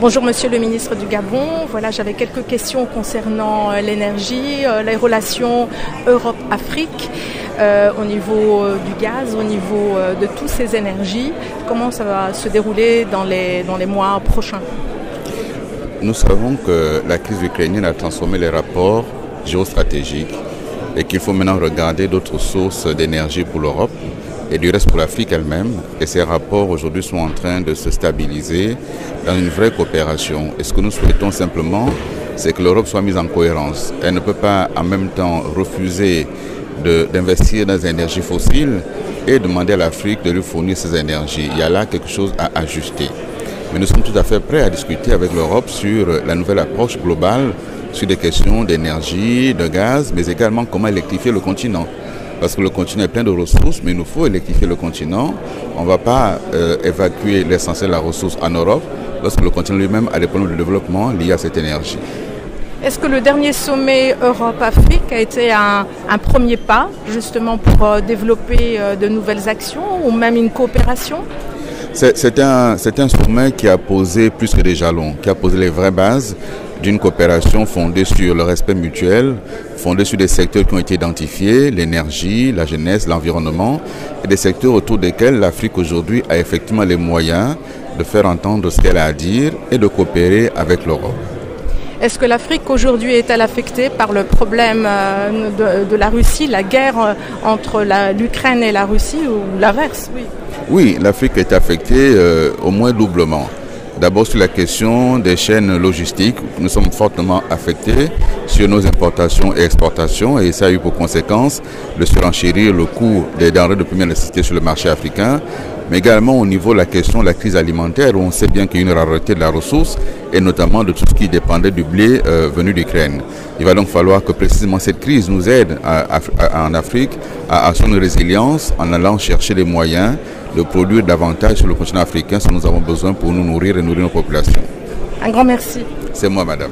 Bonjour Monsieur le ministre du Gabon. Voilà, j'avais quelques questions concernant euh, l'énergie, euh, les relations Europe-Afrique, euh, au niveau du gaz, au niveau de toutes ces énergies. Comment ça va se dérouler dans les, dans les mois prochains? Nous savons que la crise ukrainienne a transformé les rapports géostratégiques et qu'il faut maintenant regarder d'autres sources d'énergie pour l'Europe et du reste pour l'Afrique elle-même. Et ces rapports aujourd'hui sont en train de se stabiliser dans une vraie coopération. Et ce que nous souhaitons simplement, c'est que l'Europe soit mise en cohérence. Elle ne peut pas en même temps refuser d'investir dans les énergies fossiles et demander à l'Afrique de lui fournir ces énergies. Il y a là quelque chose à ajuster. Mais nous sommes tout à fait prêts à discuter avec l'Europe sur la nouvelle approche globale sur des questions d'énergie, de gaz, mais également comment électrifier le continent parce que le continent est plein de ressources, mais il nous faut électrifier le continent. On ne va pas euh, évacuer l'essentiel de la ressource en Europe lorsque le continent lui-même a des problèmes de développement liés à cette énergie. Est-ce que le dernier sommet Europe-Afrique a été un, premier pas justement pour euh, développer euh, de nouvelles actions ou même une coopération? C'est un, un sommet qui a posé plus que des jalons, qui a posé les vraies bases d'une coopération fondée sur le respect mutuel, fondée sur des secteurs qui ont été identifiés, l'énergie, la jeunesse, l'environnement, et des secteurs autour desquels l'Afrique aujourd'hui a effectivement les moyens de faire entendre ce qu'elle a à dire et de coopérer avec l'Europe. Est-ce que l'Afrique aujourd'hui est-elle affectée par le problème euh, de, la Russie, la guerre euh, entre l'Ukraine et la Russie ou l'inverse? Oui, oui l'Afrique est affectée euh, au moins doublement. D'abord sur la question des chaînes logistiques, nous sommes fortement affectés sur nos importations et exportations et ça a eu pour conséquence de surenchérir le coût des denrées de première nécessité sur le marché africain, mais également au niveau de la question de la crise alimentaire où on sait bien qu'il y a une rareté de la ressource et notamment de tout ce qui dépendait du blé euh, venu d'Ukraine. Il va donc falloir que précisément cette crise nous aide en Afrique à, à son résilience en allant chercher les moyens de produire davantage sur le continent africain si nous avons besoin pour nous nourrir et nourrir nos populations. Un grand merci. C'est moi, madame.